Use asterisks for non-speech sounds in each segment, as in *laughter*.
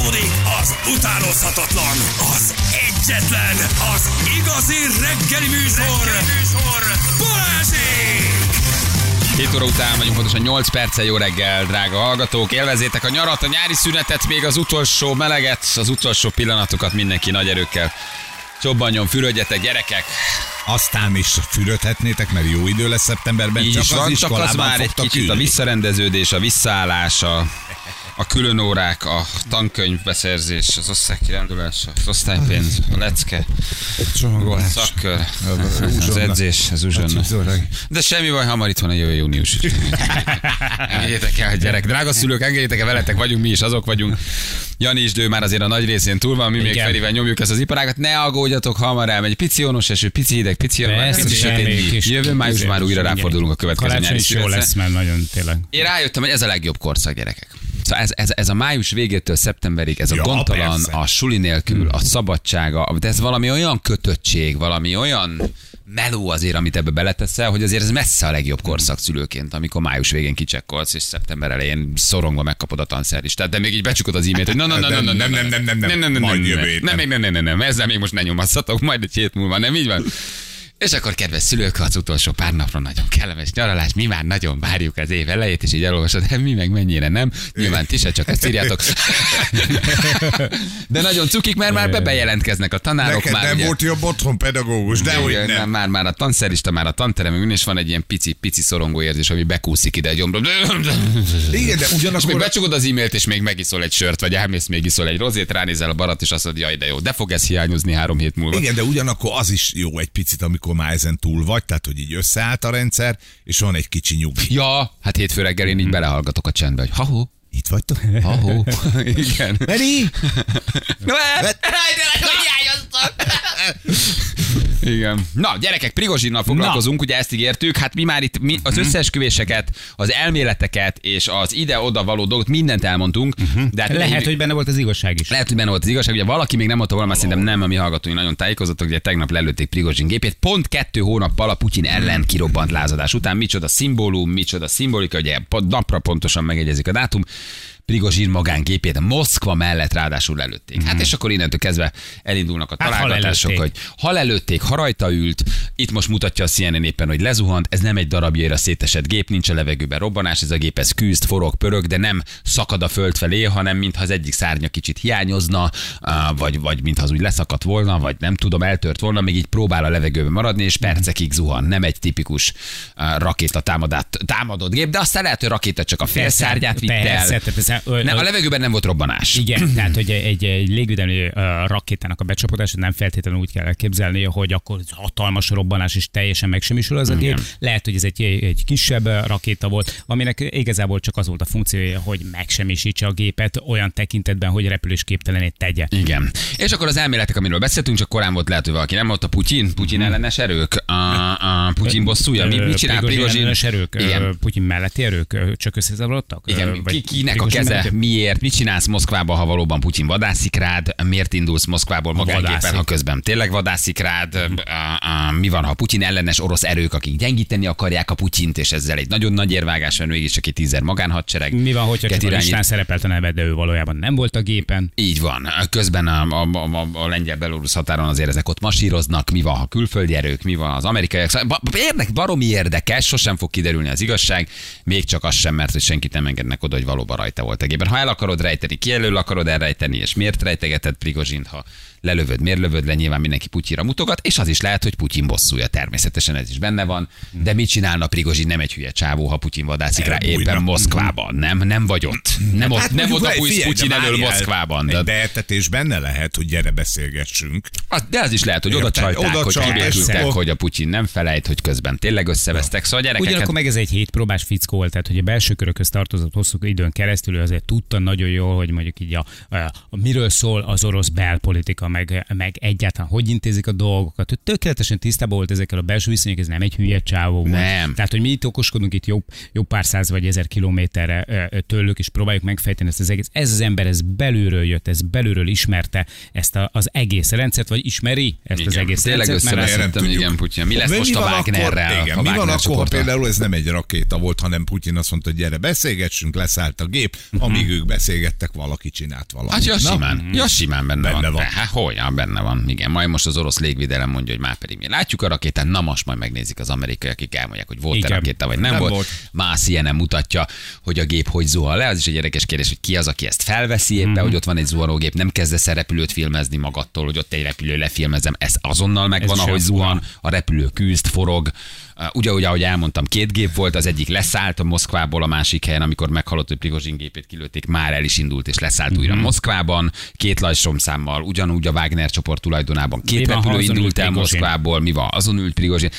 Fújtatódik az utánozhatatlan, az egyetlen, az igazi reggeli műsor, reggeli műsor Balázsék! 7 óra után vagyunk, pontosan 8 perccel jó reggel, drága hallgatók. Élvezétek a nyarat, a nyári szünetet, még az utolsó meleget, az utolsó pillanatokat mindenki nagy erőkkel. Csobbanjon, fürödjetek, gyerekek! Aztán is fürödhetnétek, mert jó idő lesz szeptemberben. Így csak is van, az csak az már egy kicsit a ülni. visszarendeződés, a visszaállás, a, a külön órák, a tankönyvbeszerzés, az osztálykirándulás, az osztálypénz, a lecke, a Csomagolás. szakkör, az edzés, az uzsonna. Uzsonna. De semmi baj, hamar itt van a jövő június. *laughs* engedjétek el, gyerek. Drága szülők, engedjétek el, veletek vagyunk, mi is azok vagyunk. Jani is, de ő már azért a nagy részén túl van, mi még Igen. Ferivel nyomjuk ezt az iparágat. Ne aggódjatok, hamar elmegy. Pici ónos eső, pici hideg, pici jön, pici sötét. Jövő május már újra ráfordulunk a következő nyári is jó szünetre. lesz, mert nagyon tényleg. Én rájöttem, hogy ez a legjobb korszak, gyerekek. Szóval ez, ez, ez a május végétől szeptemberig, ez a Ja, gondtalan, persze. a suli nélkül, a szabadsága, de ez valami olyan kötöttség, valami olyan meló azért, amit ebbe beleteszel, hogy azért ez messze a legjobb korszak szülőként, amikor május végén kicsekkolsz, és szeptember elején szorongva megkapod a tanszerlistát, de még így becsukod az e-mailt, hogy na, na, na, na, na, Nem, nem, nem, nem, nem, nem, nem, majd nem, jövő nem, héten. nem, még nem, nem, nem, nem, ezzel még most ne nyomasszatok, majd egy hét múlva, nem így van? És akkor, kedves szülők, az utolsó pár napra nagyon kellemes nyaralás, mi már nagyon várjuk az év elejét, és így elolvasod, de mi meg mennyire nem. Nyilván ti se csak ezt írjátok. De nagyon cukik, mert már be- bejelentkeznek a tanárok. Neked már nem ugye, volt jobb otthon pedagógus, de hogy nem. Már, már a tanszerista, már a tanterem, és van egy ilyen pici, pici szorongó érzés, ami bekúszik ide a gyomra. Igen, de És még ugyanakkor becsukod az e-mailt, és még megiszol egy sört, vagy elmész, még iszol egy rozét, ránézel a barat, és azt mondod, jaj, de jó, de fog ez hiányozni három hét múlva. igen, de ugyanakkor az is jó egy picit, amikor már ezen túl vagy, tehát hogy így összeállt a rendszer, és van egy kicsi nyugi. Ja, hát hétfő reggel én így belehallgatok a csendbe, hogy ha-ho, Itt vagytok? ha-ho. *laughs* Igen. Meri? *laughs* No, Igen. Na, gyerekek, Prigozsinnal foglalkozunk, ugye ezt ígértük. Hát mi már itt mi az összeesküvéseket, az elméleteket és az ide-oda való dolgot mindent elmondtunk. De hát Lehet, így- hogy benne volt az igazság is. lehet, hogy benne volt az igazság, ugye valaki még nem mondta volna, mert szerintem nem, a mi hallgatói nagyon tájékozottak, ugye tegnap lelőtték Prigozsin gépét, pont kettő hónappal a Putyin ellen kirobbant lázadás után, micsoda szimbólum, micsoda szimbolika, ugye napra pontosan megegyezik a dátum, Prigozsin magángépét Moszkva mellett ráadásul lelőtték. Hát és akkor innentől kezdve elindulnak a Hát, ha találgatások, hogy lelőtték. ha lelőtték, ha rajta ült, itt most mutatja a CNN éppen, hogy lezuhant, ez nem egy darabjaira szétesett gép, nincs a levegőben robbanás, ez a gép ez küzd, forog, pörög, de nem szakad a föld felé, hanem mintha az egyik szárnya kicsit hiányozna, vagy, vagy mintha az úgy leszakadt volna, vagy nem tudom, eltört volna, még így próbál a levegőben maradni, és percekig zuhan. Nem egy tipikus rakéta támadát, támadott gép, de aztán lehet, hogy rakéta csak a félszárnyát vitt el. Persze, ö, Nem, a levegőben nem volt robbanás. Igen, *clears throat* tehát hogy egy, egy légvédelmi rakétának a becsapódása nem feltétlenül úgy kell elképzelni, hogy akkor hatalmas robbanás és teljesen megsemmisül az a gép. Lehet, hogy ez egy, egy kisebb rakéta volt, aminek igazából csak az volt a funkciója, hogy megsemmisítse a gépet olyan tekintetben, hogy repülésképtelené tegye. Igen. És akkor az elméletek, amiről beszéltünk, csak korán volt lehet, hogy valaki nem volt a Putyin, Putyin ellenes erők, a, a Putyin bosszúja. Mi, mit csinál Prigozsin ellenes erők, Igen. Putyin melletti erők csak összezavarodtak? Igen, vagy ki, kinek a keze, miért, mit csinálsz Moszkvában, ha valóban Putyin vadászik rád, miért indulsz Moszkvából magángépen, ha közben tényleg vadászik rád, *laughs* mi van, ha Putyin ellenes orosz erők, akik gyengíteni akarják a Putyint, és ezzel egy nagyon nagy érvágás van, mégis csak egy tízer magánhadsereg. Mi van, hogyha csak irányít. listán szerepelt a neved, de ő valójában nem volt a gépen? Így van. Közben a, a, a, a, lengyel-belorusz határon azért ezek ott masíroznak, mi van, ha külföldi erők, mi van az amerikaiak. Szóval Érdek, baromi érdekes, sosem fog kiderülni az igazság, még csak az sem, mert hogy senkit nem engednek oda, hogy valóban rajta volt a gépen. Ha el akarod rejteni, ki elől akarod elrejteni, és miért rejtegeted Prigozsint, ha lelövöd, miért lövöd le, nyilván mindenki Putyira mutogat, és az is lehet, hogy Putyin bosszúja, természetesen ez is benne van, de mit csinálna Prigozsin, nem egy hülye csávó, ha Putyin vadászik rá éppen Moszkvában, nem, nem vagy ott. Nem ott, Hát nem mondjuk, ott a Putyin elől Moszkvában. De beetetés benne lehet, hogy gyere beszélgessünk. az, de az is lehet, hogy oda csalták, hogy persze. hogy a Putyin nem felejt, hogy közben tényleg összevesztek. Szóval gyerekeket... Ugyanakkor meg ez egy hétpróbás fickó volt, tehát hogy a belső körökhöz tartozott hosszú időn keresztül, azért tudta nagyon jól, hogy mondjuk így a, a, a miről szól az orosz belpolitika, meg, meg egyáltalán hogy intézik a dolgokat. Ő tökéletesen tisztában volt ezekkel a belső viszonyok, ez nem egy hülye csávó. Nem. Tehát, hogy mi itt okoskodunk itt jó, jó pár száz vagy ezer kilométerre tőlük, és próbáljuk megfejteni ezt az egész. Ez az ember, ez belülről jött, ez belülről ismerte ezt a, az egész rendszert, vagy ismeri ezt az Igen, egész Tényleg rendszert. összevezettem, tudjuk. igen, Putyin. Mi lesz De most a Wagnerrel? Akkor, igen, a mi van akkor csoporttal? például, ez nem egy rakéta volt, hanem Putyin azt mondta, hogy gyere, beszélgessünk, leszállt a gép, amíg ők beszélgettek, valaki csinált valamit. Hát ja, simán, ja, simán benne, Benne van. van. Hát hogy, ja, benne van. Igen, majd most az orosz légvédelem mondja, hogy már pedig mi látjuk a rakétát, na most majd megnézik az amerikaiak, akik elmondják, hogy volt-e Igen. rakéta, vagy nem, Nem volt. volt. Más ilyen nem mutatja, hogy a gép hogy zuhan le. Az is egy érdekes kérdés, hogy ki az, aki ezt felveszi éppen, hogy ott van egy zuhanógép, nem kezdesz el repülőt filmezni magadtól, hogy ott egy repülő lefilmezem. Ez azonnal megvan, is ahogy zuhan, a repülő küzd, forog. Ugye, ugye, ahogy elmondtam, két gép volt, az egyik leszállt a Moszkvából a másik helyen, amikor meghallott, hogy Prigozsin gépét kilőtték, már el is indult és leszállt újra Mhm. Moszkvában, két lajstromszámmal, ugyanúgy a Wagner csoport tulajdonában. Két Mi van, repülő azon indult el? Moszkvából, mi van, azon ült Prigozsin,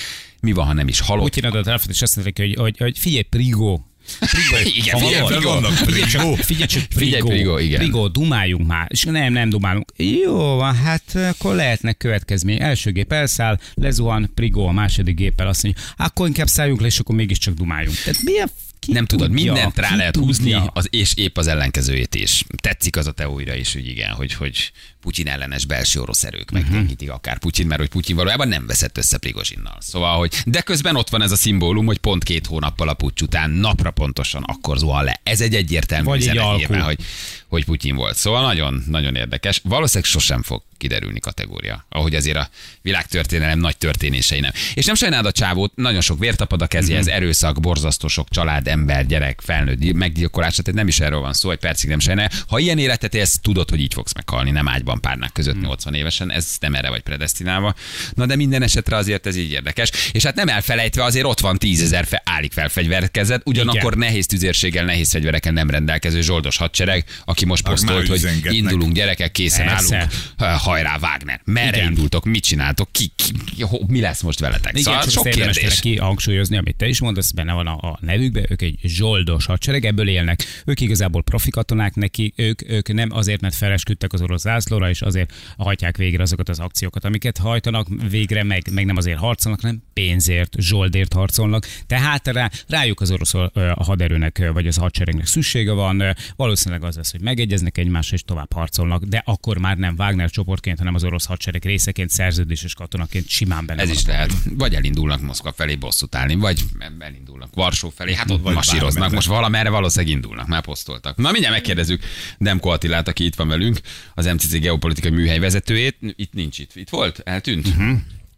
mi van, ha nem is halott? Putyin adott és azt mondta, hogy, hogy, hogy figyelj, Prigó, *laughs* Igen, figyelj, Prigó. vannak Figyelj csak, Prigó. figyelj csak, Figyelj, Prigó, igen. Prigó, dumáljunk már. És nem, nem dumálunk. Jó van, hát akkor lehetnek következmény. Első gép elszáll, lezuhan, Prigó a második géppel azt mondja, akkor inkább szálljunk le, és akkor mégiscsak dumáljunk. Tehát milyen ki nem tudod, tudja, mindent rá lehet tudja? húzni, az, és épp az ellenkezőjét is. Tetszik az a teória is, hogy igen, hogy, hogy Putyin ellenes belső orosz erők Mhm. meggyengítik akár Putyin, mert hogy Putyin valójában nem veszett össze Prigozsinnal. Szóval, hogy de közben ott van ez a szimbólum, hogy pont két hónappal a pucs után napra pontosan akkor zuhan le. Ez egy egyértelmű Vagy üzenet nyilván, hogy, hogy Putyin volt. Szóval nagyon, nagyon érdekes. Valószínűleg sosem fog kiderülni kategória, ahogy azért a világtörténelem nagy történései nem. És nem sajnálod a csávót, nagyon sok vért tapad a kezéhez, Mhm. erőszak, borzasztó sok család, ember, gyerek, felnőtt meggyilkolása, tehát nem is erről van szó, egy percig nem sajnál. Ha ilyen életet élsz, tudod, hogy így fogsz meghalni, nem ágyban párnák között Mhm. 80 évesen, ez nem erre vagy predestinálva. Na de minden esetre azért ez így érdekes. És hát nem elfelejtve azért ott van tízezer fe, állik fel fegyverkezet, ugyanakkor Igen. nehéz tüzérséggel, nehéz fegyvereken nem rendelkező zsoldos hadsereg, aki most posztolt, hogy indulunk gyerekek, készen Persze. állunk. Ha, Hajrá, Wagner. Merre Igen. indultok, mit csináltok, ki, ki, ki, mi lesz most veletek? Igen, szóval sok kérdés. tényleg kihangsúlyozni, amit te is mondasz, benne van a, a nevükben, ők egy zsoldos hadsereg, ebből élnek. Ők igazából profi katonák neki, ők, ők nem azért, mert felesküdtek az orosz zászlóra, és azért hajtják végre azokat az akciókat, amiket hajtanak végre, meg, meg nem azért harcolnak, hanem pénzért, zsoldért harcolnak. Tehát rá, rájuk az orosz a haderőnek, vagy az hadseregnek szüksége van, valószínűleg az lesz, hogy megegyeznek egymással, és tovább harcolnak, de akkor már nem Wagner csoportként, hanem az orosz hadsereg részeként, szerződéses katonaként simán benne Ez is lehet. Vagy elindulnak Moszkva felé bosszút állni, vagy elindulnak Varsó felé. Hát ott Vagy masíroznak. Most valamerre valószínűleg indulnak, már posztoltak. Na mindjárt megkérdezzük Demko Attilát, aki itt van velünk, az MCC geopolitikai műhely vezetőjét. Itt nincs itt. Itt volt? Eltűnt? Uh-huh.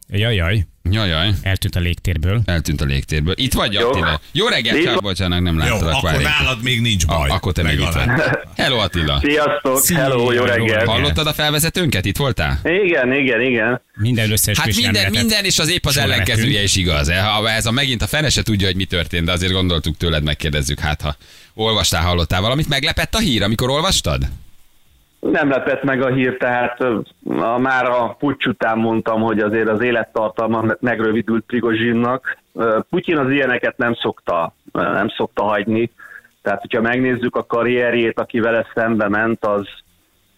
Jaj, jaj, Jajaj. eltűnt a légtérből. Eltűnt a légtérből. Itt vagy, Jó. Attila? Jó reggelt, csak bocsánat, nem Jó, láttalak. akkor nálad még nincs A, baj. akkor te meg itt vagy. *laughs* Hello Attila. Sziasztok, Szia, hello, jó jó reggelt. Hallottad a felvezetőnket? Itt voltál? Igen, igen, igen. Minden összeesküvés Hát minden, minden, és az épp az ellenkezője is igaz. E, Ha ez a megint a fene se tudja, hogy mi történt, de azért gondoltuk tőled, megkérdezzük, hát ha olvastál, hallottál valamit, meglepett a hír, amikor olvastad? Nem lepett meg a hír, tehát a, már a pucs után mondtam, hogy azért az élettartalma megrövidült Prigozsinnak. Putyin az ilyeneket nem szokta, nem szokta hagyni. Tehát, hogyha megnézzük a karrierjét, aki vele szembe ment, az,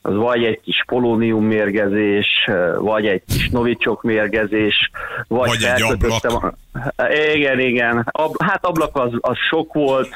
az vagy egy kis polónium mérgezés, vagy egy kis novicsok mérgezés, vagy, Vagy egy ablak. ma- Igen, igen. Ab, hát ablak az, az sok volt,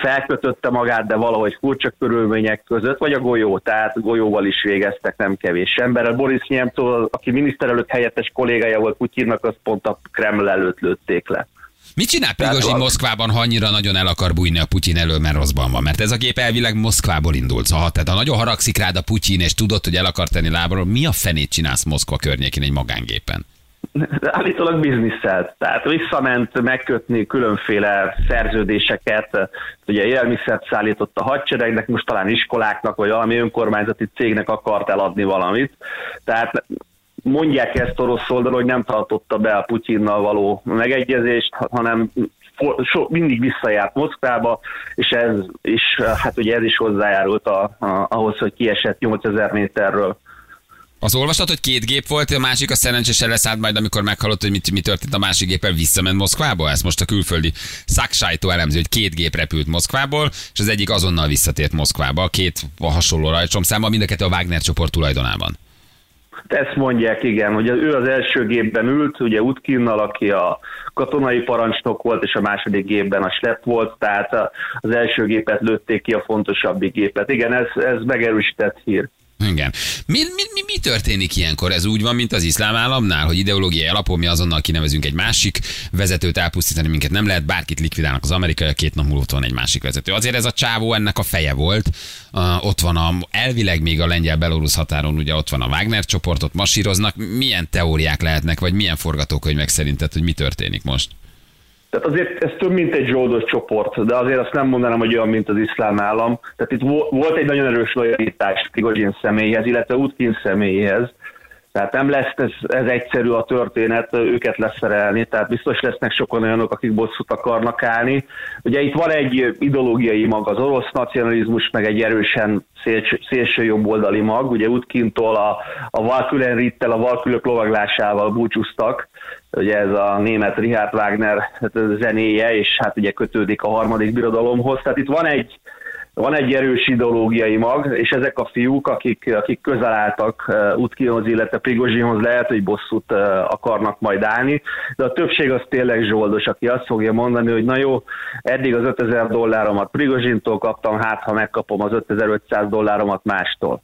felkötötte magát, de valahogy furcsa körülmények között, vagy a golyó, tehát golyóval is végeztek nem kevés emberrel. Boris Nemcov, aki miniszterelnök helyettes kollégája volt Putyinnak, az pont a Kreml előtt lőtték le. Mit csinál Prigozsin Moszkvában, ha annyira nagyon el akar bújni a Putyin elől, mert rosszban van? Mert ez a gép elvileg Moszkvából indult. Szóval, tehát ha nagyon haragszik rád a Putyin, és tudod, hogy el akar tenni lábról, mi a fenét csinálsz Moszkva környékén egy magángépen? Állítólag bizniszelt. Tehát visszament megkötni különféle szerződéseket, ugye élelmiszert szállított a hadseregnek, most talán iskoláknak, vagy valami önkormányzati cégnek akart eladni valamit. Tehát mondják ezt orosz oldalon, hogy nem tartotta be a Putyinnal való megegyezést, hanem so, mindig visszajárt Moszkvába, és ez is, hát ugye ez is hozzájárult a, a, ahhoz, hogy kiesett 8000 méterről. Az olvastat, hogy két gép volt, a másik a szerencsésen leszállt majd, amikor meghallott, hogy mit, mi történt a másik géppel, visszament Moszkvába? Ez most a külföldi szaksajtó elemző, hogy két gép repült Moszkvából, és az egyik azonnal visszatért Moszkvába, két hasonló rajcsomszámmal, mind a kettő a Wagner csoport tulajdonában. Ezt mondják, igen, hogy ő az első gépben ült, ugye Utkinnal, aki a katonai parancsnok volt, és a második gépben a slep volt, tehát az első gépet lőtték ki, a fontosabbik gépet. Igen, ez, ez megerősített hír. Igen. Mi, mi, mi, mi történik ilyenkor? Ez úgy van, mint az iszlám államnál, hogy ideológiai alapon mi azonnal kinevezünk egy másik vezetőt elpusztítani, minket nem lehet, bárkit likvidálnak az amerikai, két nap múlva van egy másik vezető. Azért ez a csávó ennek a feje volt. Uh, ott van a, elvileg még a lengyel-belorusz határon, ugye ott van a Wagner csoportot masíroznak. Milyen teóriák lehetnek, vagy milyen forgatókönyvek szerinted, hogy mi történik most? Tehát azért ez több, mint egy zsoldos csoport, de azért azt nem mondanám, hogy olyan, mint az iszlám állam. Tehát itt volt egy nagyon erős lojalitás Prigozsin személyhez, illetve Utkin személyhez. Tehát nem lesz ez, ez egyszerű a történet őket leszerelni, tehát biztos lesznek sokan olyanok, akik bosszút akarnak állni. Ugye itt van egy ideológiai mag, az orosz nacionalizmus, meg egy erősen szélső, jobboldali mag. Ugye Utkintól a, a Valkülen Rittel, a Valkülök lovaglásával búcsúztak, ugye ez a német Richard Wagner hát zenéje, és hát ugye kötődik a harmadik birodalomhoz. Tehát itt van egy, van egy erős ideológiai mag, és ezek a fiúk, akik, akik közel álltak uh, Utkinhoz, illetve Prigozsinhoz, lehet, hogy bosszút uh, akarnak majd állni, de a többség az tényleg zsoldos, aki azt fogja mondani, hogy na jó, eddig az 5000 dolláromat Prigozsintól kaptam, hát ha megkapom az 5500 dolláromat mástól.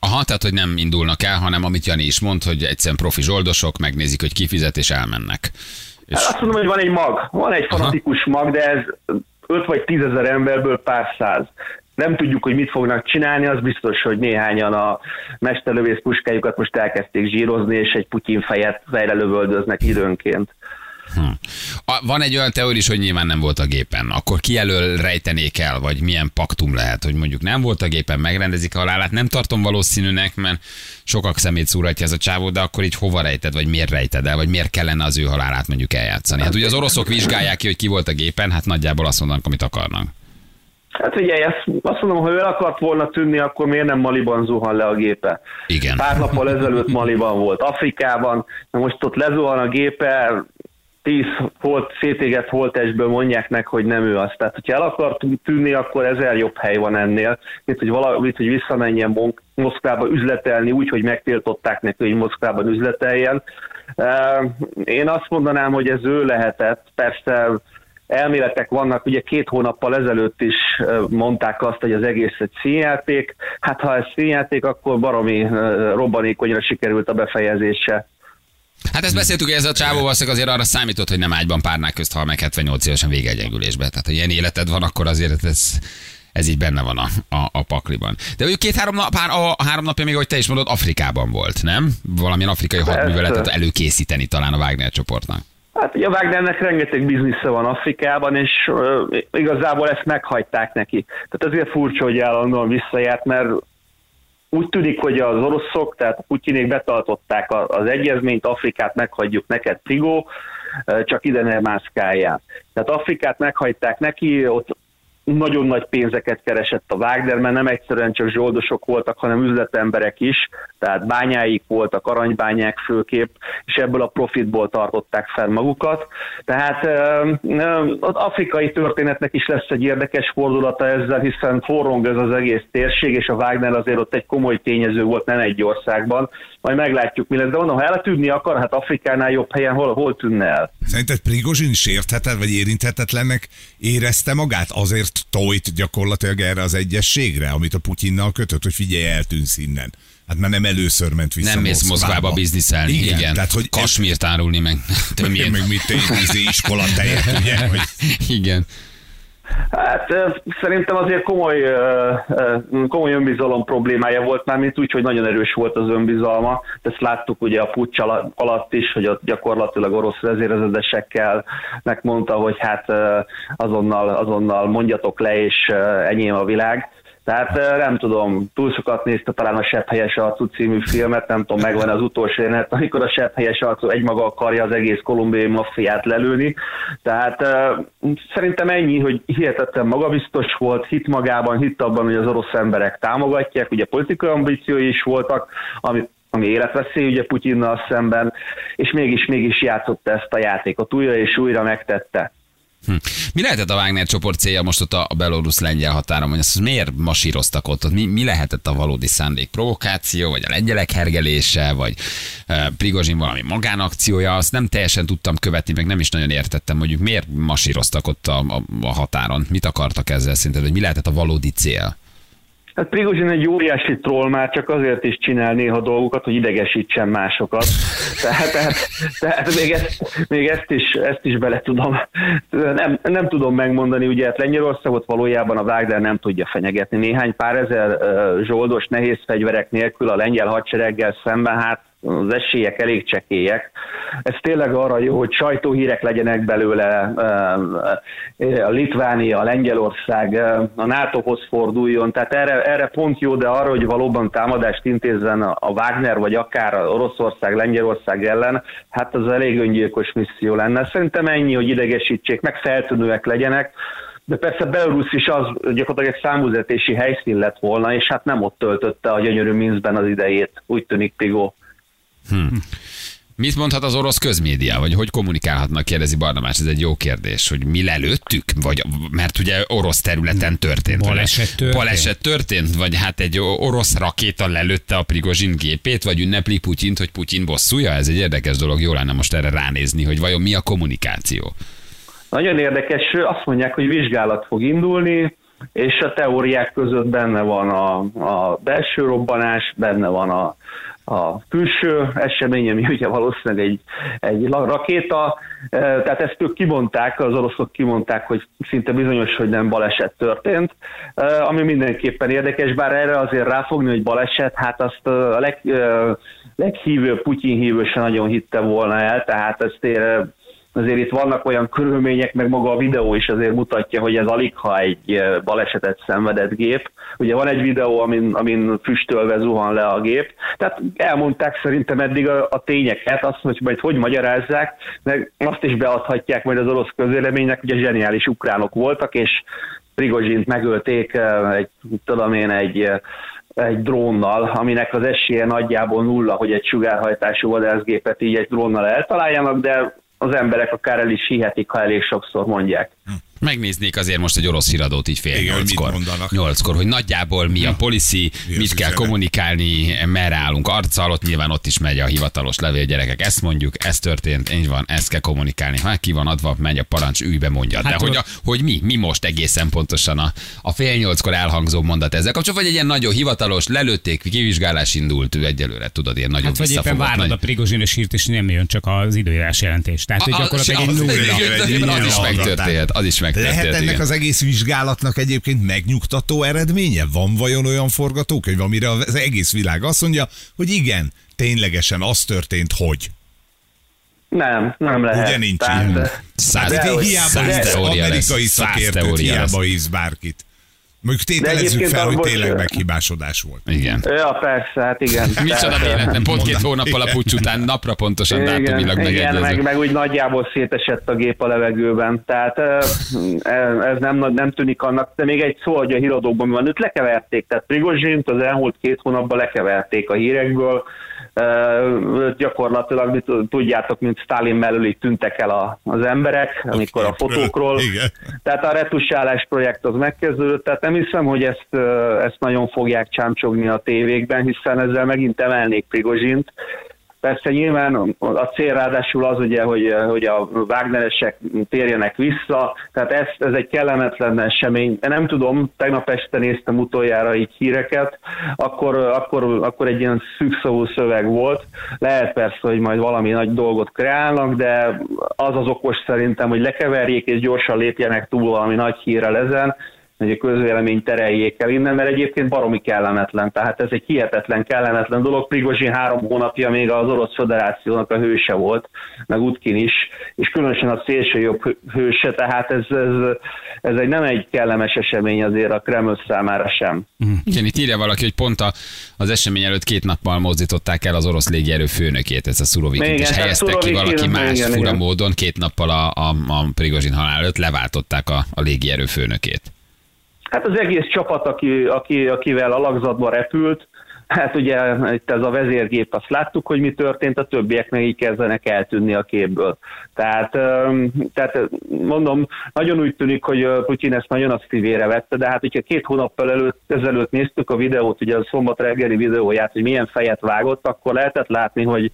Aha, tehát hogy nem indulnak el, hanem amit Jani is mond, hogy egyszerűen profi zsoldosok, megnézik, hogy kifizet és elmennek. És... Hát azt mondom, hogy van egy mag, van egy fanatikus Aha. mag, de ez 5 vagy 10 ezer emberből pár száz. Nem tudjuk, hogy mit fognak csinálni, az biztos, hogy néhányan a mesterlövész puskájukat most elkezdték zsírozni, és egy Putyin fejet fejre lövöldöznek időnként. Hm. Van egy olyan teória is, hogy nyilván nem volt a gépen. Akkor ki elől rejtenék el, vagy milyen paktum lehet, hogy mondjuk nem volt a gépen, megrendezik a halálát. Nem tartom valószínűnek, mert sokak szemét szúratja ez a csávó, de akkor így hova rejted, vagy miért rejted el, vagy miért kellene az ő halálát mondjuk eljátszani. Hát ugye az oroszok vizsgálják ki, hogy ki volt a gépen, hát nagyjából azt mondanak, amit akarnak. Hát ugye, azt mondom, ha ő el akart volna tűnni, akkor miért nem Maliban zuhan le a gépe? Igen. Pár nappal ezelőtt Maliban volt, Afrikában, na most ott lezuhan a gépe, tíz holt, szétégett holtestből mondják meg, hogy nem ő az. Tehát, hogyha el akar tűnni, akkor ezer jobb hely van ennél, mint hogy, valamit, hogy visszamenjen Moszkvába üzletelni úgy, hogy megtiltották neki, hogy Moszkvában üzleteljen. Én azt mondanám, hogy ez ő lehetett. Persze elméletek vannak, ugye két hónappal ezelőtt is mondták azt, hogy az egész egy színjáték. Hát ha ez színjáték, akkor baromi robbanékonyra sikerült a befejezése. Hát ezt beszéltük, hogy ez a csávó valószínűleg azért arra számított, hogy nem ágyban párnák közt hal meg 78 évesen végegyengülésbe. Tehát, ha ilyen életed van, akkor azért ez, ez így benne van a, a, a pakliban. De ő két-három nap, pár, a, három napja még, ahogy te is mondod, Afrikában volt, nem? Valamilyen afrikai hadműveletet előkészíteni talán a Wagner csoportnak. Hát ugye a Wagnernek rengeteg biznisze van Afrikában, és uh, igazából ezt meghagyták neki. Tehát azért furcsa, hogy állandóan visszajárt, mert úgy tűnik, hogy az oroszok, tehát a Putyinék betartották az egyezményt, Afrikát meghagyjuk neked, Trigó, csak ide ne mászkáljál. Tehát Afrikát meghagyták neki, ott nagyon nagy pénzeket keresett a Wagner, mert nem egyszerűen csak zsoldosok voltak, hanem üzletemberek is, tehát bányáik voltak, aranybányák főkép, és ebből a profitból tartották fel magukat. Tehát az afrikai történetnek is lesz egy érdekes fordulata ezzel, hiszen forrong ez az egész térség, és a Wagner azért ott egy komoly tényező volt, nem egy országban. Majd meglátjuk, mi lesz. De mondom, ha eltűnni akar, hát Afrikánál jobb helyen hol, hol tűnne el? Szerinted Prigozsin sértheted, vagy érinthetetlennek érezte magát? Azért tojt gyakorlatilag erre az egyességre, amit a Putyinnal kötött, hogy figyelj, eltűnsz innen. Hát már nem először ment vissza Nem mész Moszkvába bizniszelni, igen. igen. Tehát, hogy Kasmírt árulni meg. Többnyire. meg mit iskola tejet, ugye? *laughs* Hogy... Igen. Hát szerintem azért komoly, komoly önbizalom problémája volt már, mint úgy, hogy nagyon erős volt az önbizalma. Ezt láttuk ugye a pucs alatt is, hogy ott gyakorlatilag orosz vezérezedesekkel megmondta, hogy hát azonnal, azonnal mondjatok le, és enyém a világ. Tehát nem tudom, túl sokat nézte talán a Sebb helyes arcú című filmet, nem tudom, megvan az utolsó jelenet, amikor a Sebb helyes arcú egymaga akarja az egész kolumbiai maffiát lelőni. Tehát szerintem ennyi, hogy hihetetlen magabiztos volt, hit magában, hit abban, hogy az orosz emberek támogatják, ugye politikai ambíciói is voltak, amit ami életveszély ugye Putyinnal szemben, és mégis, mégis játszott ezt a játékot újra és újra megtette. Hm. Mi lehetett a Wagner csoport célja most ott a belorusz-lengyel határon, hogy miért masíroztak ott? Mi, mi lehetett a valódi szándék? Provokáció, vagy a lengyelek hergelése, vagy e, Prigozsin valami magánakciója? Azt nem teljesen tudtam követni, meg nem is nagyon értettem, mondjuk miért masíroztak ott a, a, a határon? Mit akartak ezzel szerinted, hogy mi lehetett a valódi cél? Hát Prigozsin egy óriási troll már csak azért is csinál néha dolgokat, hogy idegesítsen másokat. Tehát, tehát, tehát még, ezt, még ezt, is, ezt is bele tudom, nem, nem tudom megmondani, ugye hát Lengyelországot valójában a Wagner nem tudja fenyegetni. Néhány pár ezer zsoldos nehéz fegyverek nélkül a lengyel hadsereggel szemben, hát az esélyek elég csekélyek. Ez tényleg arra jó, hogy sajtóhírek legyenek belőle, a Litvánia, a Lengyelország a NATO-hoz forduljon, tehát erre, erre pont jó, de arra, hogy valóban támadást intézzen a Wagner, vagy akár Oroszország, Lengyelország ellen, hát az elég öngyilkos misszió lenne. Szerintem ennyi, hogy idegesítsék, meg feltűnőek legyenek, de persze Belarus is az gyakorlatilag egy számúzetési helyszín lett volna, és hát nem ott töltötte a gyönyörű Minskben az idejét, úgy tűnik Pigó. Hmm. Mit mondhat az orosz közmédia, vagy hogy kommunikálhatnak, kérdezi Barnabás, ez egy jó kérdés, hogy mi lelőttük, vagy, mert ugye orosz területen történt. Baleset történt. Baleset történt, vagy hát egy orosz rakéta lelőtte a Prigozsin gépét, vagy ünnepli Putyint, hogy Putyin bosszúja, ez egy érdekes dolog, jó lenne most erre ránézni, hogy vajon mi a kommunikáció. Nagyon érdekes, azt mondják, hogy vizsgálat fog indulni, és a teóriák között benne van a, a belső robbanás, benne van a, a külső esemény, ami ugye valószínűleg egy, egy rakéta, tehát ezt ők kimondták, az oroszok kimondták, hogy szinte bizonyos, hogy nem baleset történt, ami mindenképpen érdekes, bár erre azért ráfogni, hogy baleset, hát azt a leg, leghívő Putyin hívő se nagyon hitte volna el, tehát ezt azért itt vannak olyan körülmények, meg maga a videó is azért mutatja, hogy ez alig ha egy balesetet szenvedett gép. Ugye van egy videó, amin, amin füstölve zuhan le a gép, tehát elmondták szerintem eddig a, a tényeket, azt, hogy majd hogy magyarázzák, meg azt is beadhatják majd az orosz közéleménynek, hogy a zseniális ukránok voltak, és Prigozsint megölték egy, tudom én, egy egy drónnal, aminek az esélye nagyjából nulla, hogy egy sugárhajtású vadászgépet így egy drónnal eltaláljanak, de az emberek akár el is hihetik, ha elég sokszor mondják. Hm. Megnéznék azért most egy orosz híradót így fél nyolckor. Nyolckor, hogy nagyjából mi a policy, mi mit kell kommunikálni, merre állunk arccal, ott nyilván ott is megy a hivatalos levél, gyerekek. Ezt mondjuk, ez történt, így van, ezt kell kommunikálni. Ha ki van adva, megy a parancs, ülj mondja. Hát De hogy, a, hogy mi, mi most egészen pontosan a, a fél nyolckor elhangzó mondat ezzel kapcsolatban, vagy egy ilyen nagyon hivatalos, lelőtték, kivizsgálás indult, ő egyelőre, tudod, ilyen nagyon hát, vagy éppen várod nagy... a prigozsinos hírt, és nem jön csak az időjárás jelentés. Tehát, hogy gyakorlatilag egy nulla. Az is megtörténhet, az is megtörtént. Lehet ennek az egész vizsgálatnak egyébként megnyugtató eredménye? Van vajon olyan forgatókönyv, amire az egész világ azt mondja, hogy igen, ténylegesen az történt, hogy? Nem, nem lehet. Ugye nincs Tehát, ilyen. Száz, hiába száz amerikai szakértőt, hiába hívsz bárkit. Mondjuk tételezzük fel, hogy tényleg meghibásodás volt. Igen. Ja, persze, hát igen. *laughs* Micsoda véletlen, pont két hónappal a pucs után napra pontosan igen, dátumilag Igen, meg, meg úgy nagyjából szétesett a gép a levegőben. Tehát ez nem, nem tűnik annak, de még egy szó, hogy a híradókban van, őt lekeverték, tehát Prigozsint az elmúlt két hónapban lekeverték a hírekből, gyakorlatilag tudjátok, mint Stalin mellől így tűntek el az emberek, amikor a fotókról. Igen. Tehát a retusálás projekt az megkezdődött, tehát nem hiszem, hogy ezt, ezt nagyon fogják csámcsogni a tévékben, hiszen ezzel megint emelnék Prigozsint, Persze nyilván a cél ráadásul az ugye, hogy, hogy a Wagneresek térjenek vissza, tehát ez, ez egy kellemetlen esemény. Nem tudom, tegnap este néztem utoljára így híreket, akkor, akkor, akkor egy ilyen szűkszavú szöveg volt. Lehet persze, hogy majd valami nagy dolgot kreálnak, de az az okos szerintem, hogy lekeverjék és gyorsan lépjenek túl valami nagy hírrel ezen, hogy a közvélemény tereljék el innen, mert egyébként baromi kellemetlen. Tehát ez egy hihetetlen kellemetlen dolog. Prigozsin három hónapja még az Orosz Föderációnak a hőse volt, meg Utkin is, és különösen a szélső jobb hőse, tehát ez, ez, ez egy nem egy kellemes esemény azért a Kreml számára sem. Mm. Igen, itt írja valaki, hogy pont a, az esemény előtt két nappal mozdították el az orosz légierő főnökét, ez a Szurovikit, és helyeztek ki valaki más igen, fura igen. módon, két nappal a, a, a Prigozsin halál előtt leváltották a, a légierő főnökét. Hát az egész csapat, aki, aki, akivel alakzatba repült, Hát ugye itt ez a vezérgép, azt láttuk, hogy mi történt, a többiek meg így kezdenek eltűnni a képből. Tehát, tehát mondom, nagyon úgy tűnik, hogy Putyin ezt nagyon a szívére vette, de hát hogyha két hónappal előtt, ezelőtt néztük a videót, ugye a szombat reggeli videóját, hogy milyen fejet vágott, akkor lehetett látni, hogy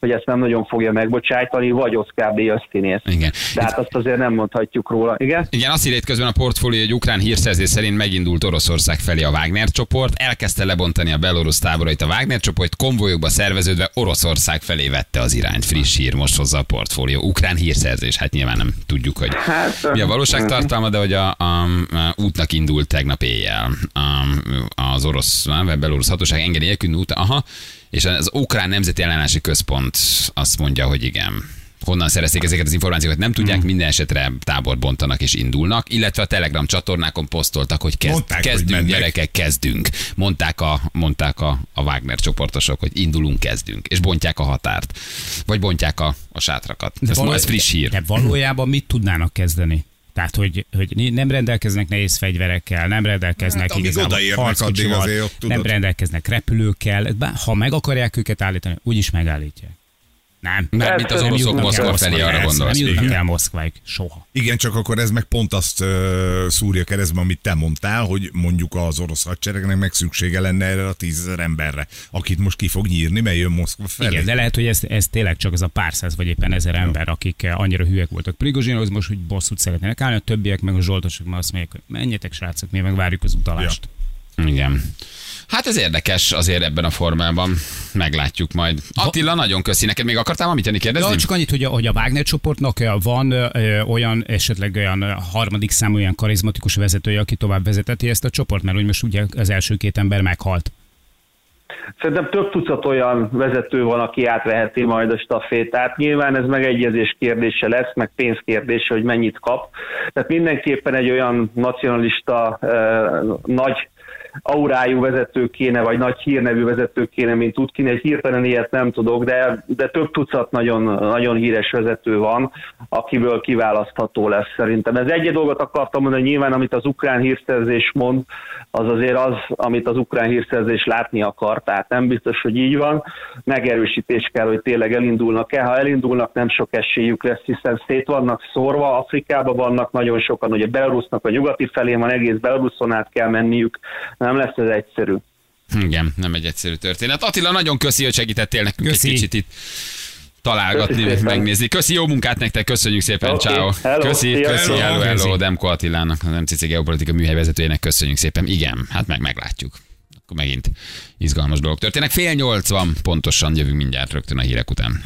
hogy ezt nem nagyon fogja megbocsájtani, vagy Oscar díjas színész. Igen. De hát azt azért nem mondhatjuk róla. Igen? Igen, azt írja közben a portfólió, hogy ukrán hírszerzés szerint megindult Oroszország felé a Wagner csoport, elkezdte lebontani a belorusz táborait a Wagner csoport, konvojokba szerveződve Oroszország felé vette az irányt. Friss hír most hozza a portfólió. Ukrán hírszerzés, hát nyilván nem tudjuk, hogy hát, mi a valóságtartalma, de hogy a, a, a útnak indult tegnap éjjel a, az orosz, a belorusz hatóság engedély nélkül út, aha, és az Ukrán Nemzeti Ellenállási Központ azt mondja, hogy igen, honnan szerezték ezeket az információkat, nem tudják, hmm. minden esetre tábor bontanak és indulnak, illetve a Telegram csatornákon posztoltak, hogy kezd, mondták, kezdünk, hogy gyerekek, kezdünk. Mondták, a, mondták a, a Wagner csoportosok, hogy indulunk, kezdünk, és bontják a határt, vagy bontják a, a sátrakat. De ez, való, ez friss hír. De valójában mit tudnának kezdeni? Tehát, hogy, hogy nem rendelkeznek nehéz fegyverekkel, nem rendelkeznek hát, igazából harckocsival, nem rendelkeznek repülőkkel. Ha meg akarják őket állítani, úgyis megállítják. Nem. Mert mint az oroszok Moszkva felé arra gondolsz. Nem jutnak el Moszkváig. Soha. Igen, csak akkor ez meg pont azt uh, szúrja keresztbe, amit te mondtál, hogy mondjuk az orosz hadseregnek meg szüksége lenne erre a tízezer emberre, akit most ki fog nyírni, mert jön Moszkva felé. Igen, de lehet, hogy ez, ez tényleg csak az a pár száz vagy éppen ezer ember, akik annyira hülyek voltak Prigozsinhoz, most hogy bosszút szeretnének állni, a többiek meg a zsoltosok már azt mondják, hogy menjetek srácok, mi meg várjuk az utalást. Ja. Igen. Hát ez érdekes azért ebben a formában. Meglátjuk majd. Attila, nagyon köszi. Neked még akartál valamit tenni kérdezni? Ja, csak annyit, hogy a, hogy a Wagner csoportnak van ö, olyan, esetleg olyan harmadik számú, olyan karizmatikus vezetője, aki tovább vezeteti ezt a csoport, mert úgy most ugye az első két ember meghalt. Szerintem több tucat olyan vezető van, aki átveheti majd a stafétát. Nyilván ez megegyezés kérdése lesz, meg pénzkérdése, hogy mennyit kap. Tehát mindenképpen egy olyan nacionalista eh, nagy aurájú vezető kéne, vagy nagy hírnevű vezető kéne, mint tud kéne. Egy hirtelen ilyet nem tudok, de, de több tucat nagyon, nagyon híres vezető van, akiből kiválasztható lesz szerintem. Ez egy dolgot akartam mondani, nyilván amit az ukrán hírszerzés mond, az azért az, amit az ukrán hírszerzés látni akar, tehát nem biztos, hogy így van. Megerősítés kell, hogy tényleg elindulnak-e. Ha elindulnak, nem sok esélyük lesz, hiszen szét vannak szórva, Afrikában vannak nagyon sokan, ugye Belarusnak a nyugati felé van, egész Belaruson át kell menniük, nem lesz ez egyszerű. Igen, nem egy egyszerű történet. Attila, nagyon köszi, hogy segítettél nekünk köszi. egy kicsit itt találgatni, köszi megnézni. Köszi, jó munkát nektek, köszönjük szépen, okay. ciao. Hello. Köszi, Szia, köszi, hello, hello, hello, Demko Attilának, a NCC Geopolitika műhelyvezetőjének köszönjük szépen. Igen, hát meg meglátjuk. Akkor megint izgalmas dolgok történnek. Fél nyolc van, pontosan jövünk mindjárt rögtön a hírek után.